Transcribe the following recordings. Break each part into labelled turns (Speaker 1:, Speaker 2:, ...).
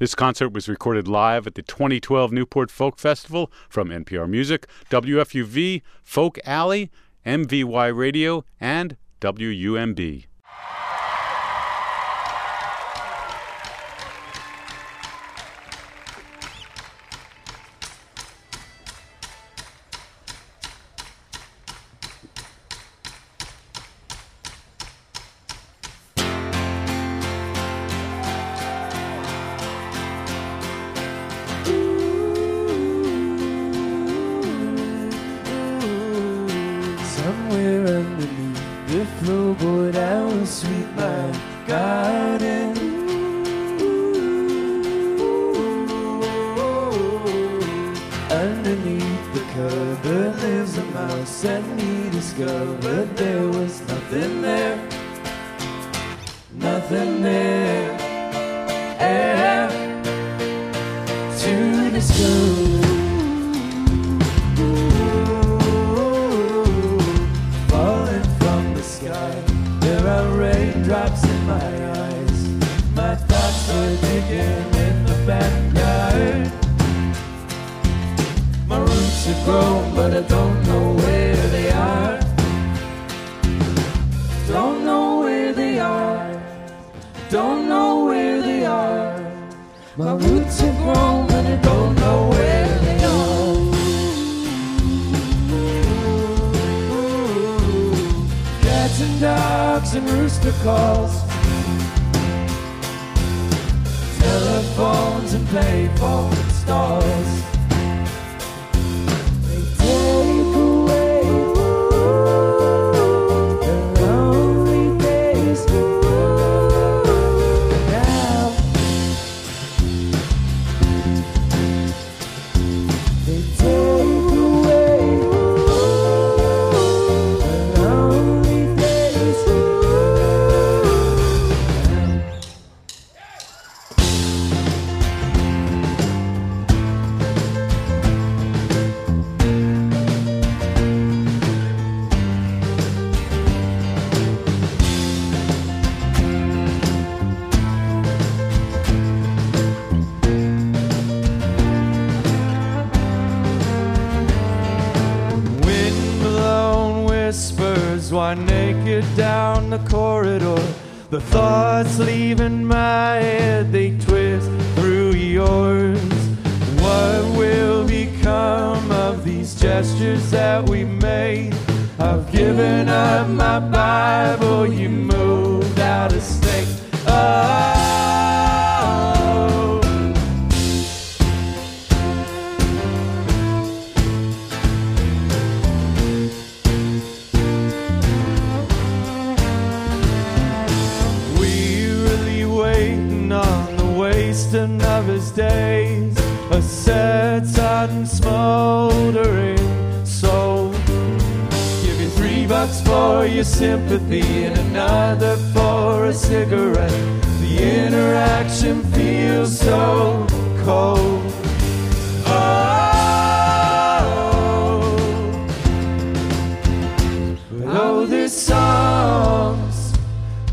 Speaker 1: This concert was recorded live at the 2012 Newport Folk Festival from NPR Music, WFUV, Folk Alley, MVY Radio, and WUMB.
Speaker 2: Cause. down the corridor. The thoughts leaving my head, they twist through yours. What will become of these gestures that we made? I've given up my Bible, you for your sympathy and another for a cigarette. The interaction feels so cold. Oh, but oh, there's songs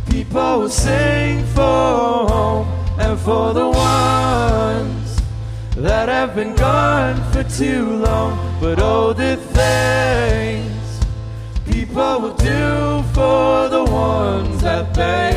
Speaker 2: people sing for home and for the ones that have been gone for too long. But oh, the things for the ones that they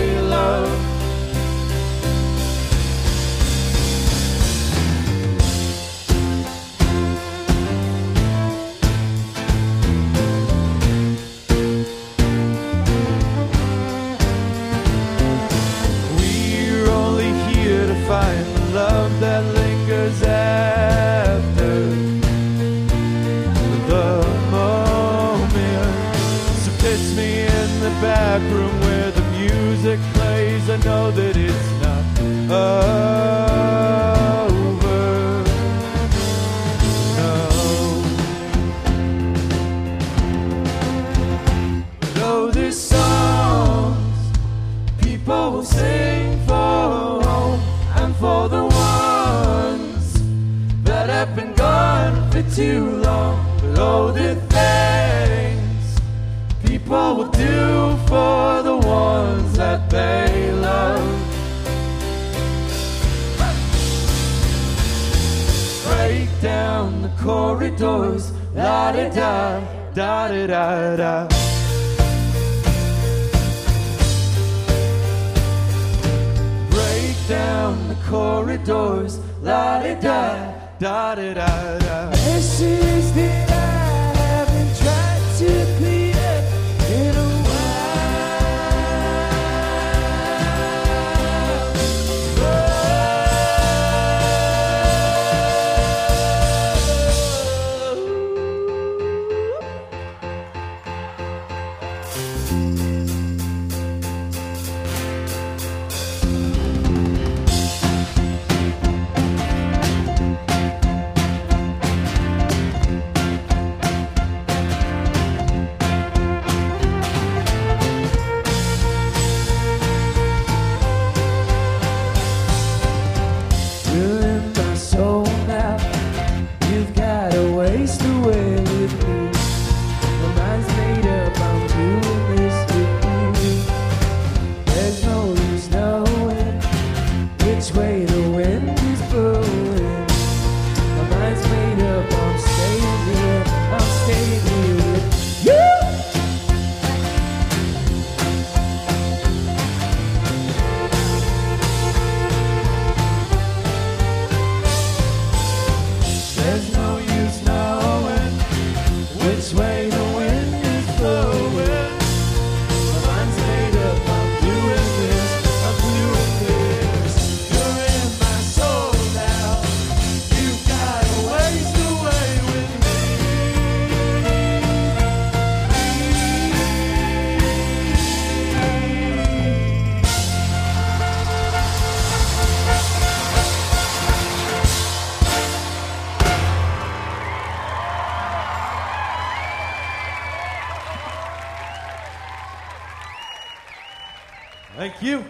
Speaker 2: corridors, la da da, da da da da. Break down the corridors, la da da, da da da da.
Speaker 1: This is the
Speaker 2: Thank you.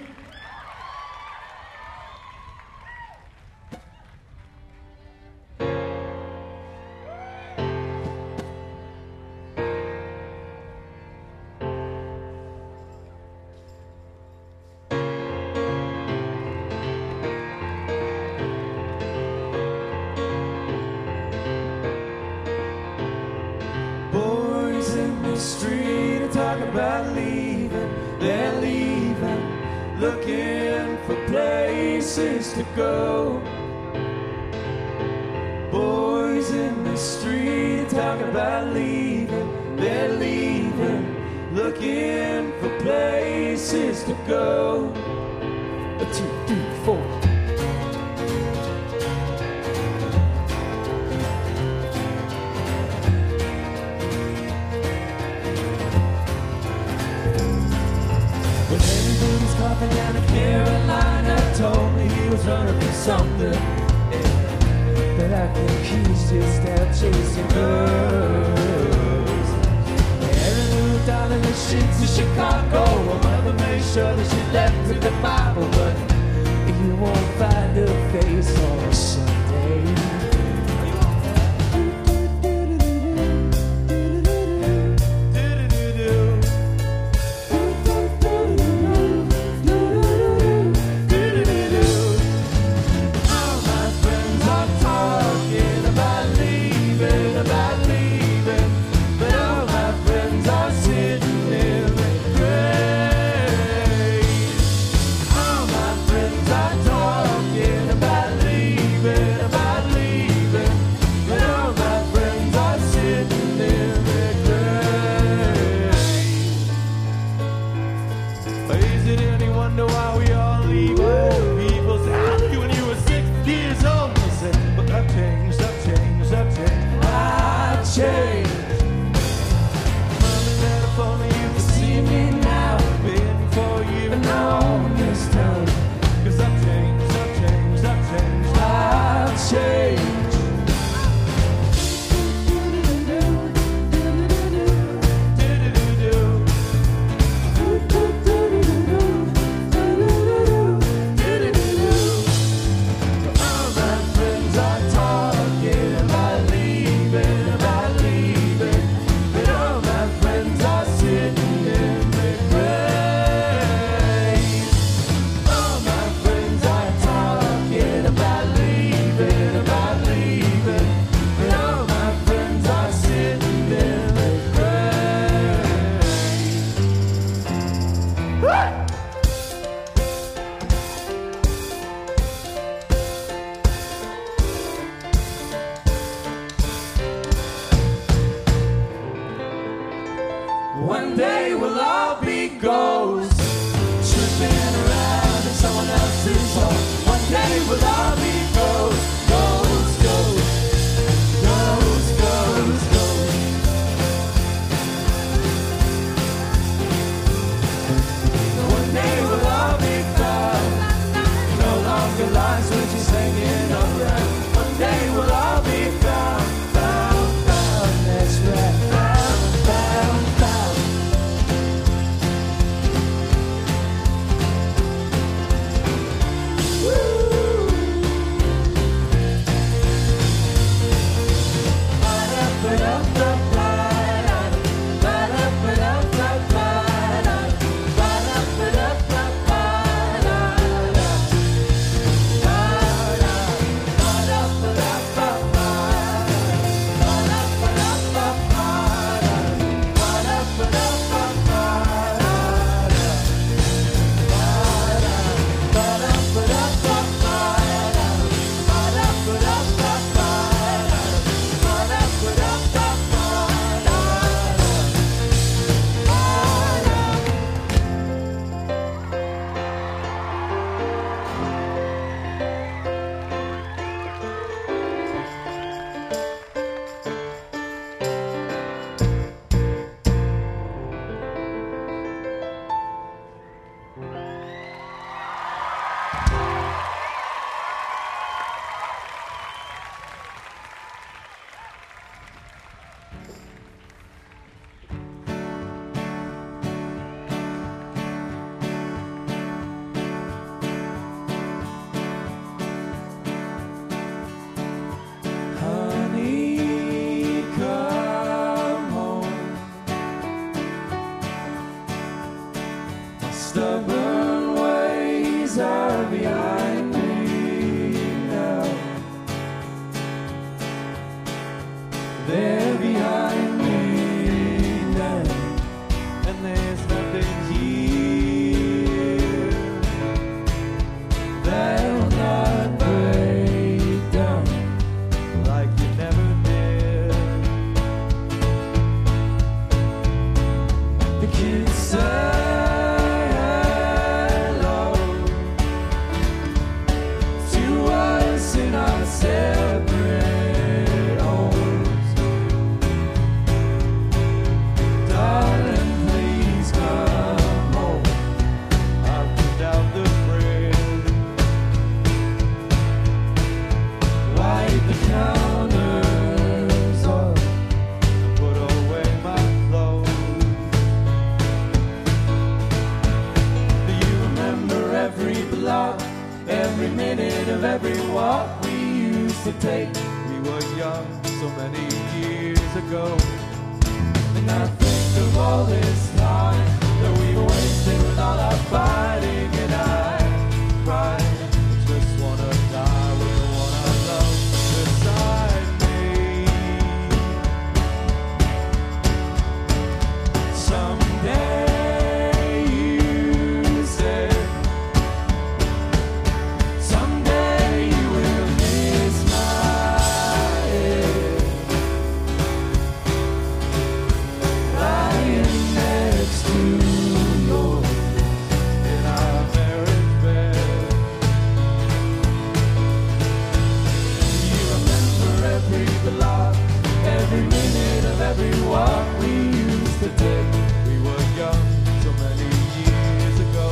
Speaker 1: Every walk we used to take.
Speaker 2: we were young so many years ago.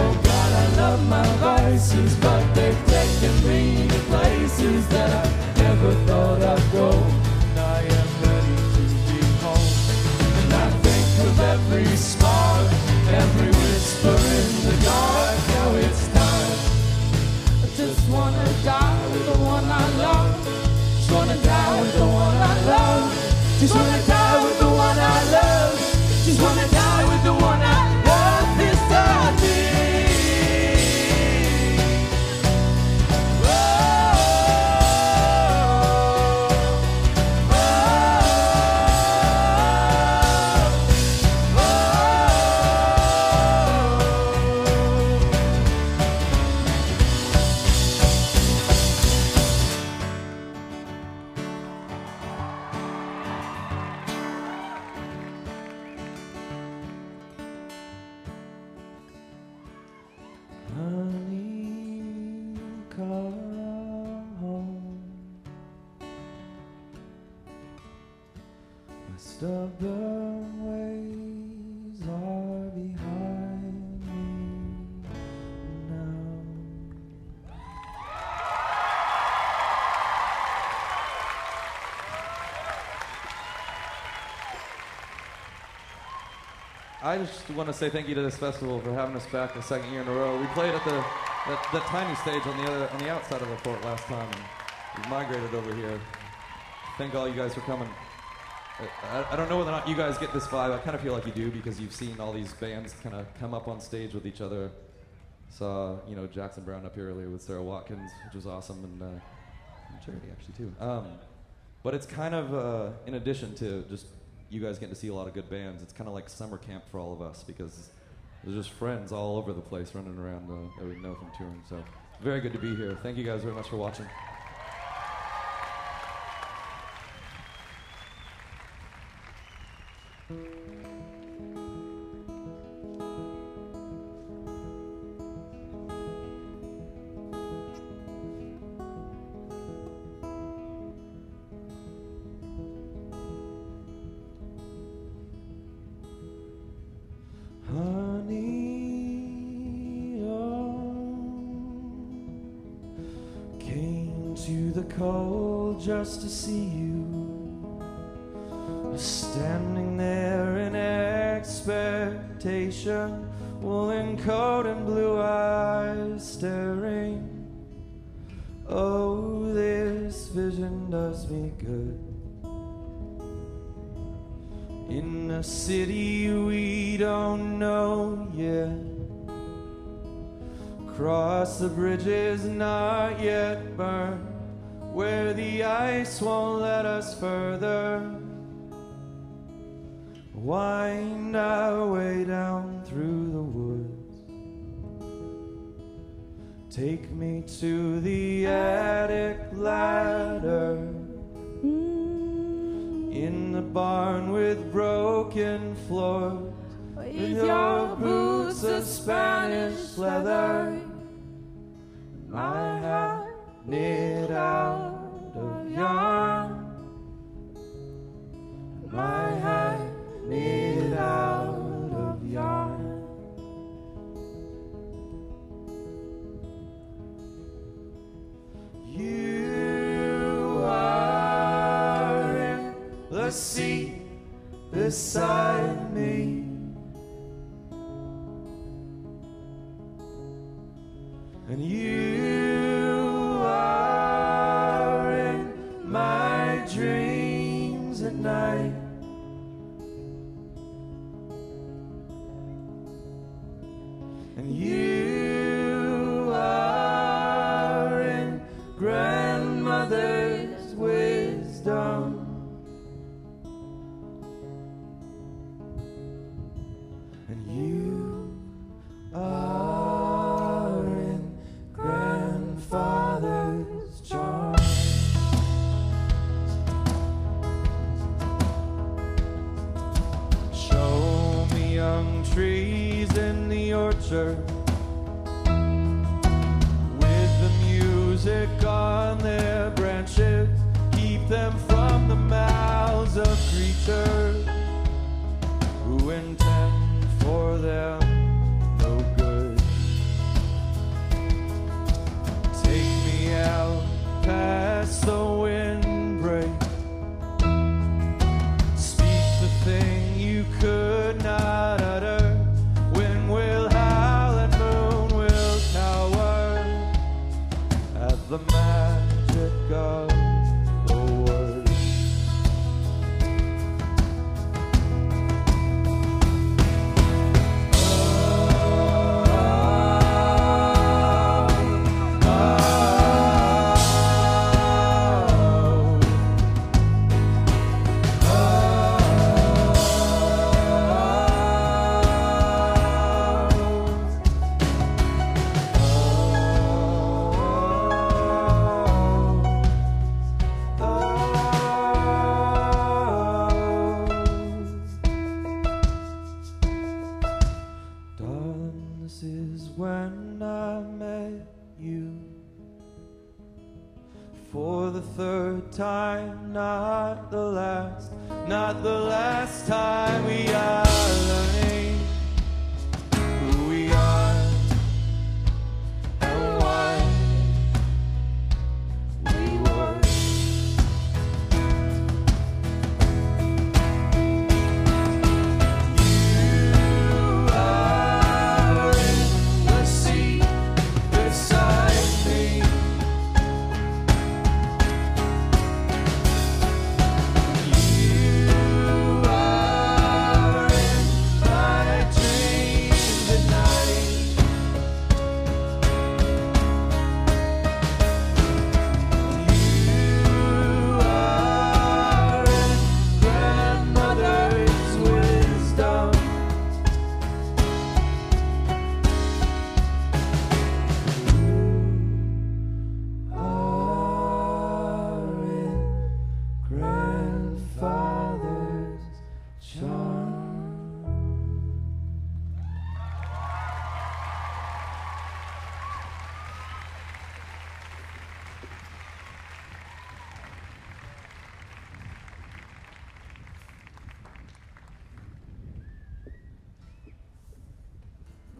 Speaker 1: Oh God, I love my vices, but they've taken me to places that I never thought I'd go.
Speaker 2: Want to say thank you to this festival for having us back the second year in a row. We played at the that, tiny stage on the other on the outside of the fort last time, and we migrated over here. Thank all you guys for coming. I, I, I don't know whether or not you guys get this vibe. I kind of feel like you do because you've seen all these bands kind of come up on stage with each other. Saw you know Jackson Browne up here earlier with Sara Watkins, which was awesome, and, uh, and Charity actually too. Um, but it's kind of uh, in addition to just you guys getting to see a lot of good bands. It's kind of like summer camp for all of us because there's just friends all over the place running around uh, that we know from touring. So very good to be here. Thank you guys very much for watching. To the attic ladder. In the barn with broken floors, with your boots of Spanish leather, my hat knit out of yarn, my beside me.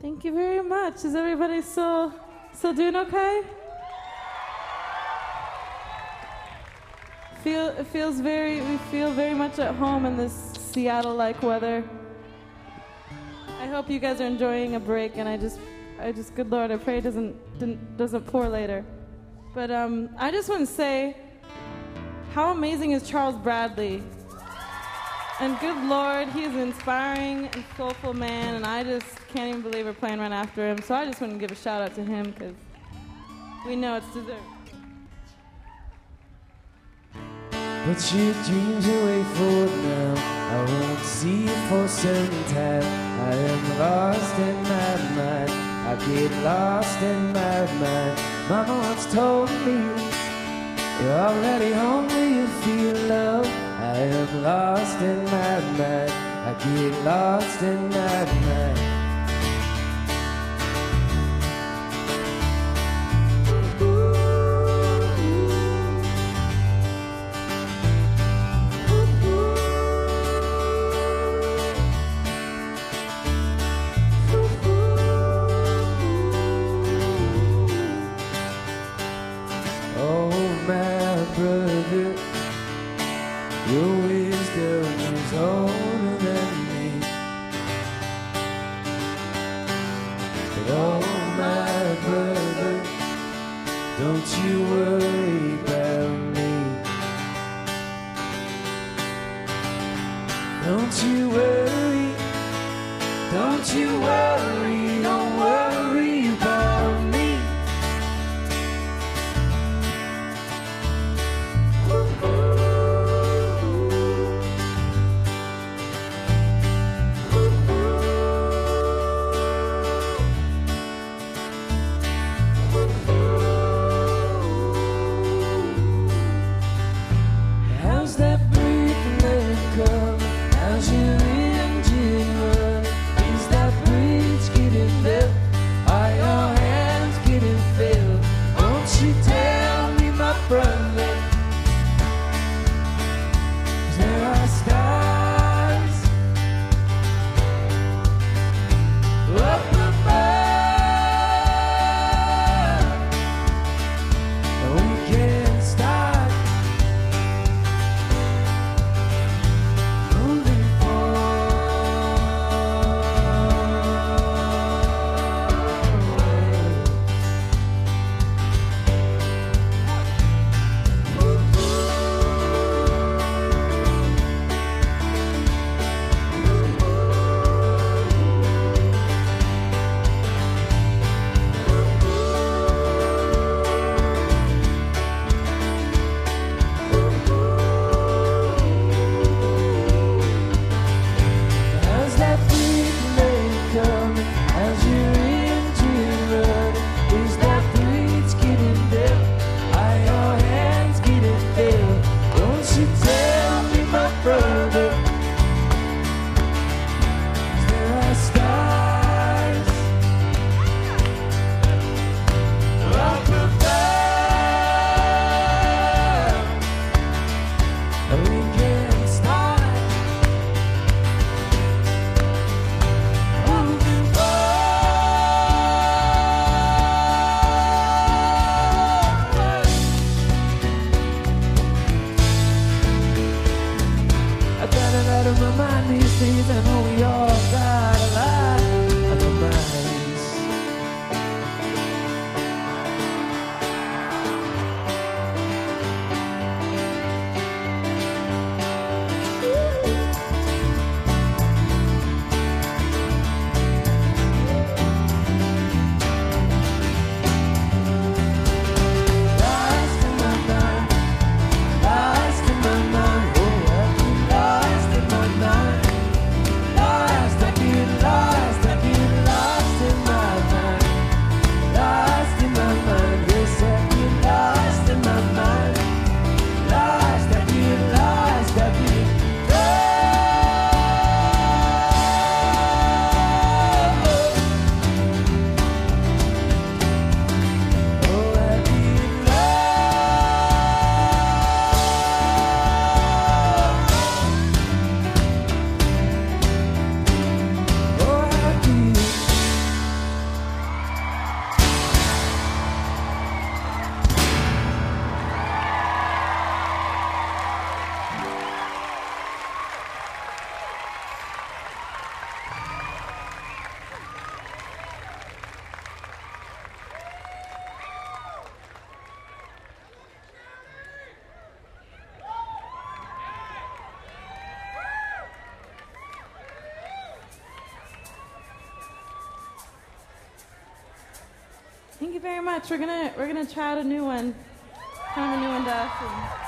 Speaker 3: Thank you very much. Is everybody still still doing okay? Feel it feels very we feel very much at home in this Seattle-like weather. I hope you guys are enjoying a break, and I just I just good Lord, I pray it doesn't doesn't pour later. But um, I just want to say, how amazing is Charles Bradley? And good Lord, he is an inspiring and soulful man, and I just can't even believe we're playing right after him. So I just want to give a shout out to him because we know it's deserved.
Speaker 1: But your dreams are forward now. I won't see you for some time. I am lost in my mind. I get lost in my mind. Mama once told me you're already home where you feel love. I am lost in my mind. I get lost in my mind. much. We're gonna we're gonna try out a new one, kind of a new one to us.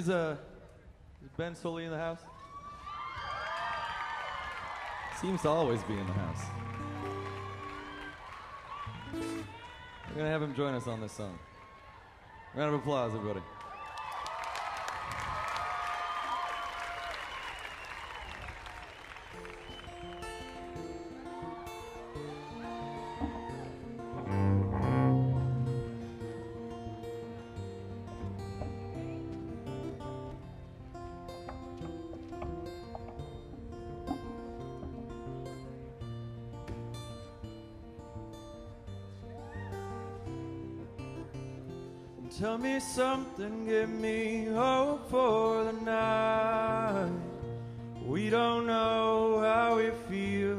Speaker 4: is,
Speaker 2: uh, is Ben Sollee in the house? Seems to always be in the house. We're gonna have him join us on this song. Round of applause, everybody. Tell me something, give me hope for the night. We don't know how we feel.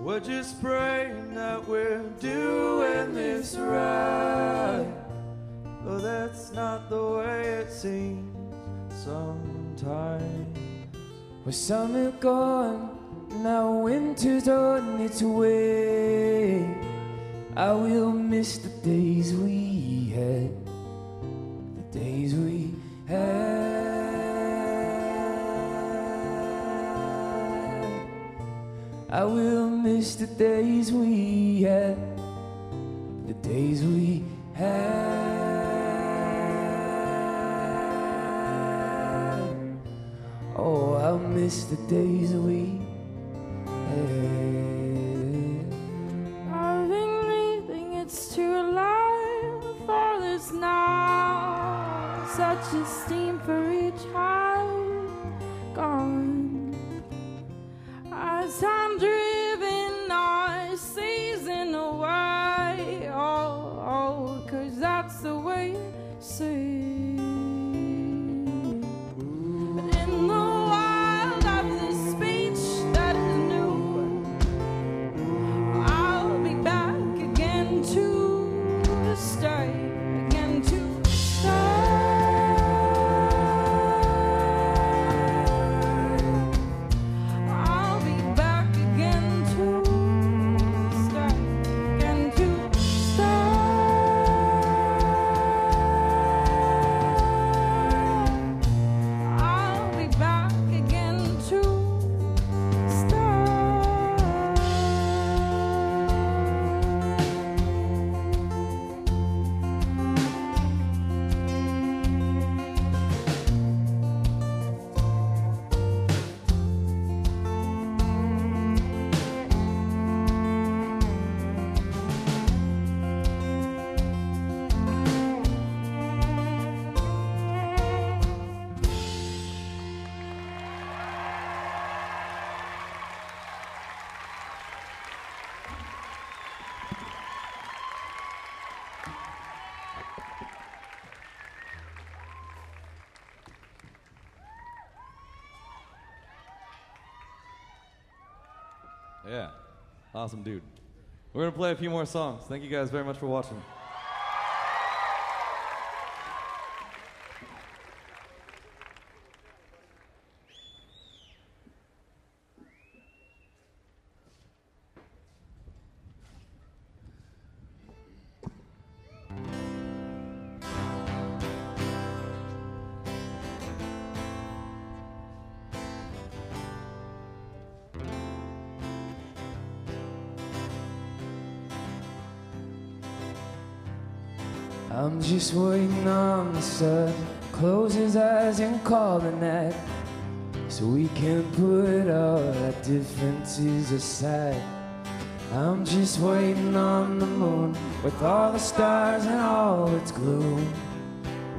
Speaker 2: We're just praying that we're doing this right. But that's not the way it seems sometimes.
Speaker 1: With summer gone, now winter's on its way. I will miss the days we had, the days we had. I will miss the days we had, the days we had. Oh, I'll miss the days
Speaker 2: Yeah. Awesome, dude. We're going to play a few more songs. Thank you guys very much for watching.
Speaker 1: I'm just waiting on the sun. Close his eyes and call the night. So we can put all our differences aside. I'm just waiting on the moon with all the stars and all its gloom.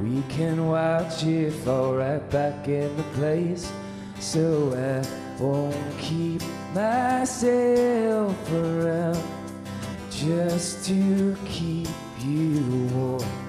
Speaker 1: We can watch it fall right back into place. So I won't keep myself around just to keep you warm.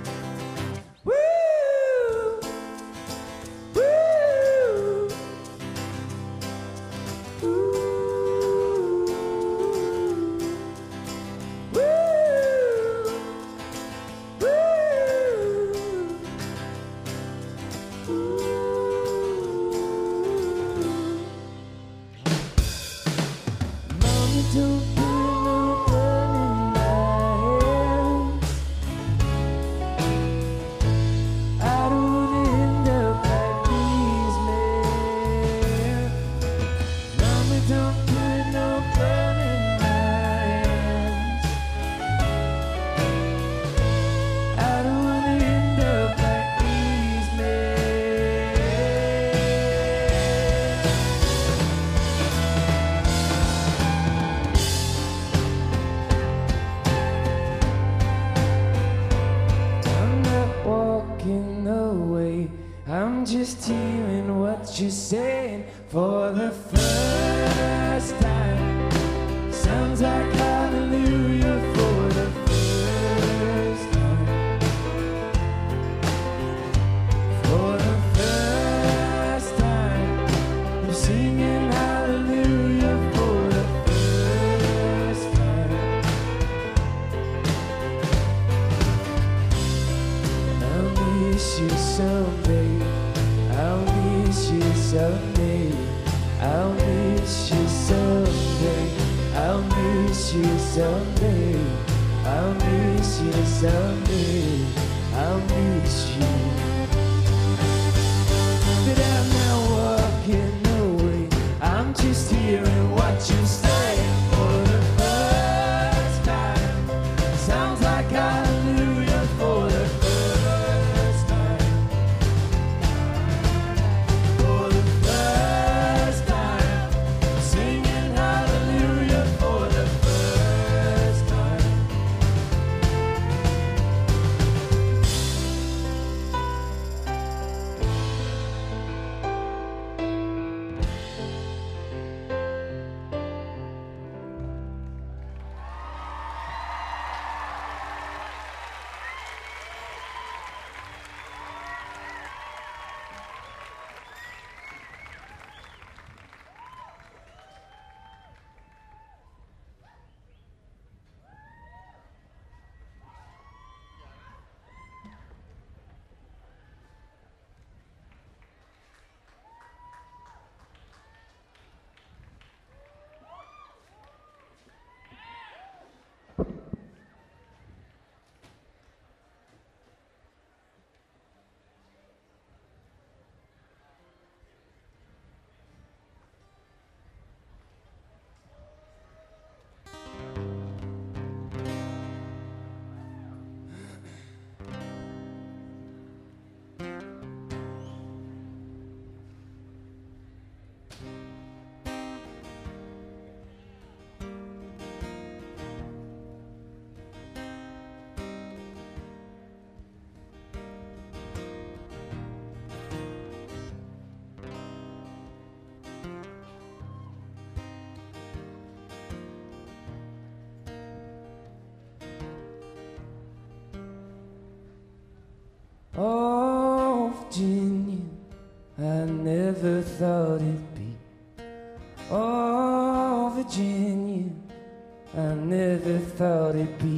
Speaker 1: be.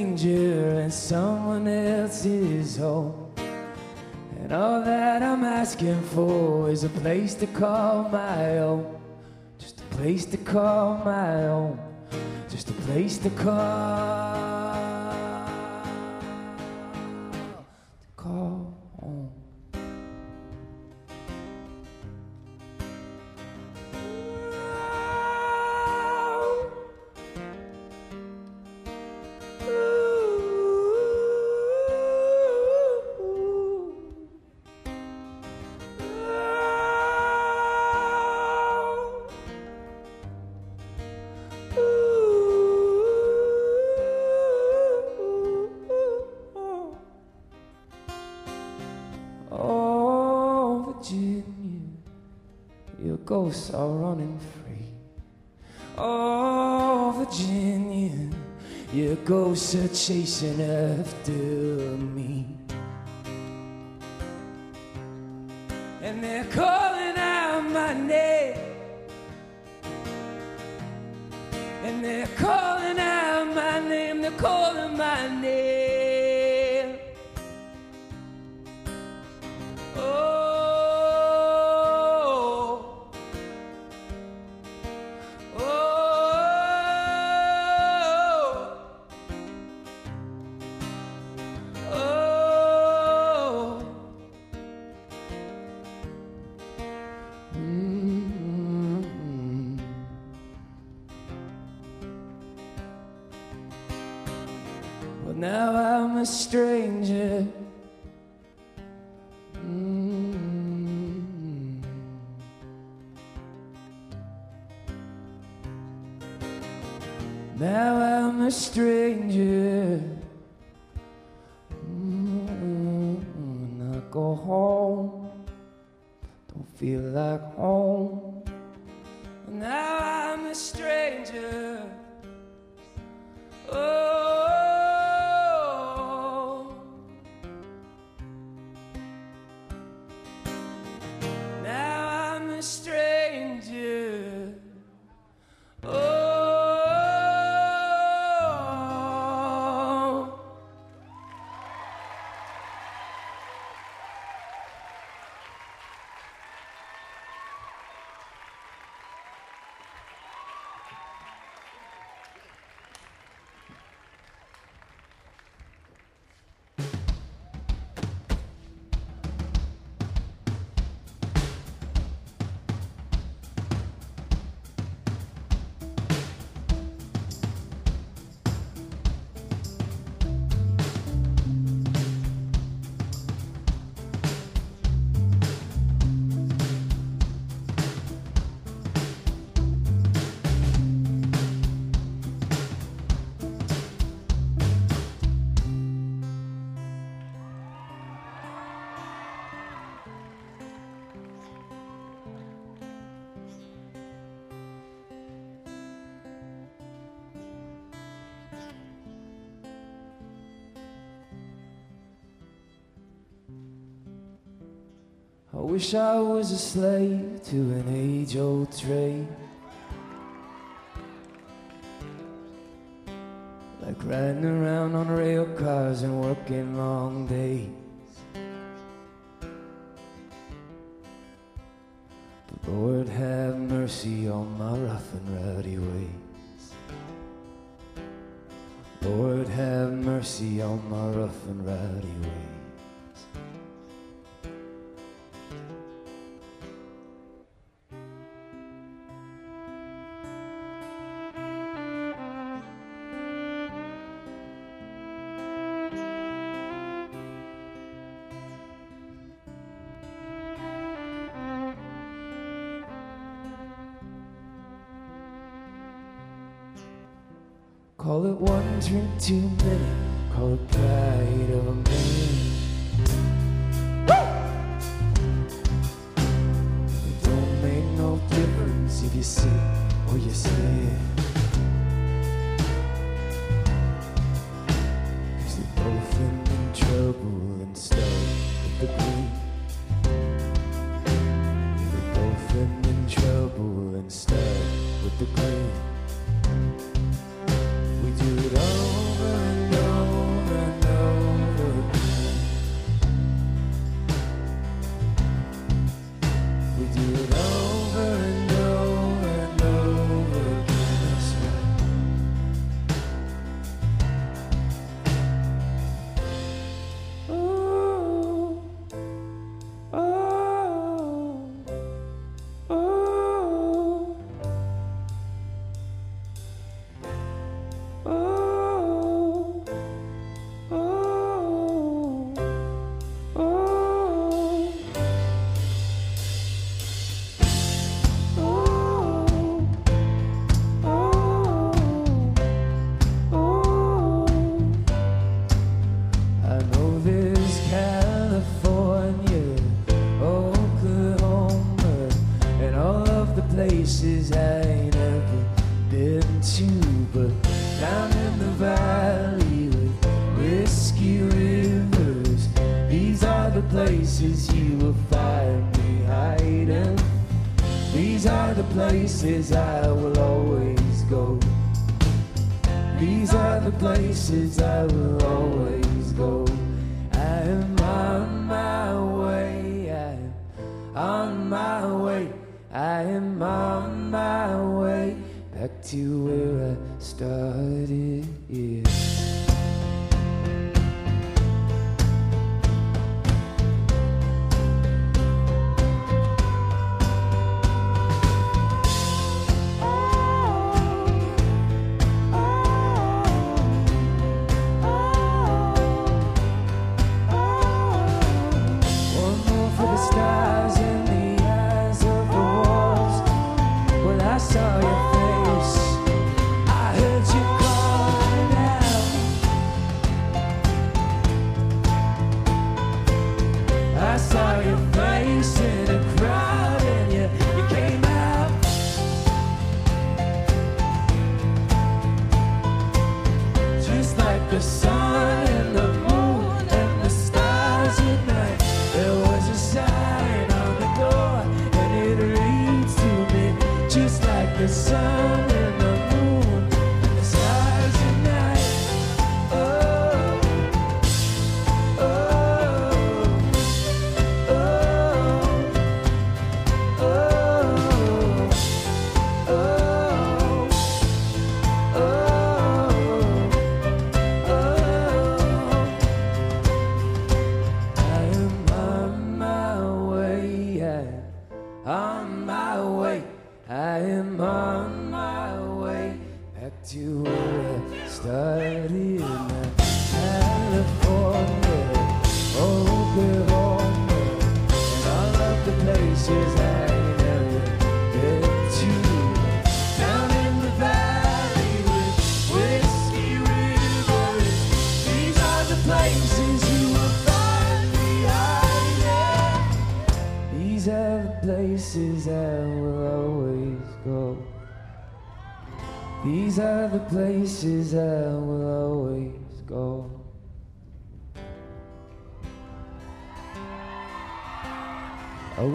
Speaker 1: stranger in someone else's home. And all that I'm asking for is a place to call my own. Just a place to call my own. Just a place to call. ghosts are running free. Oh, Virginia, your ghosts are chasing after me. And they're stranger. Mm. Now I'm a stranger. Mm. When I go home, don't feel like home. Now I'm a stranger. Oh. I wish I was a slave to an age old trade. Like riding around on rail cars and working long days. But Lord, have mercy on my rough and rowdy ways. Lord, have mercy on my rough and rowdy ways.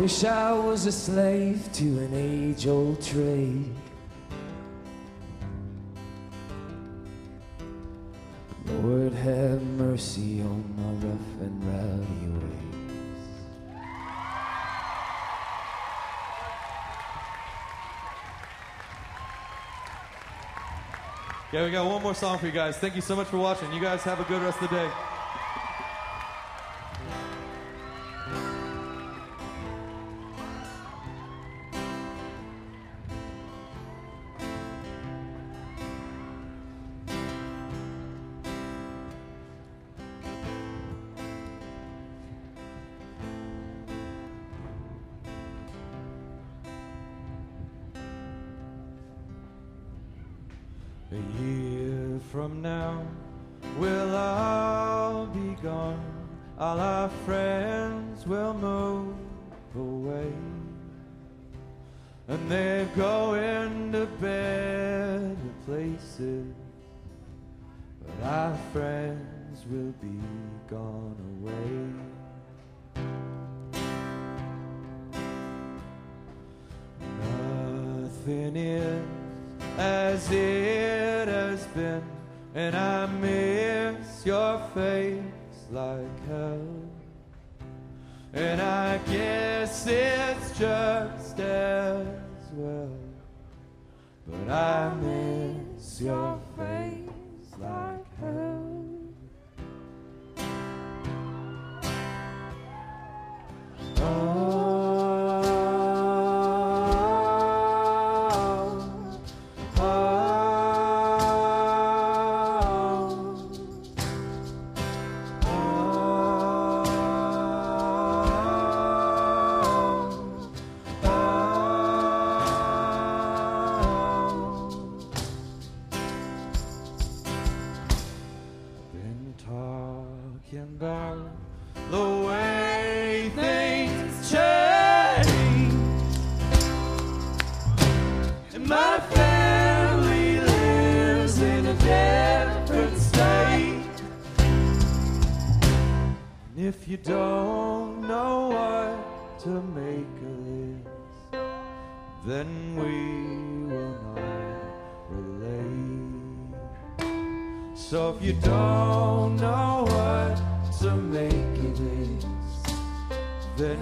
Speaker 1: wish I was a slave to an age old trade. Lord, have mercy on my rough and rowdy ways.
Speaker 2: Yeah, we got one more song for you guys. Thank you so much for watching. You guys have a good rest of the day. thinking about the way things change. And my family lives in a different state. And if you don't know what to make of this, then we will not relate. So if you don't know then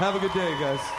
Speaker 5: Have a good day, guys.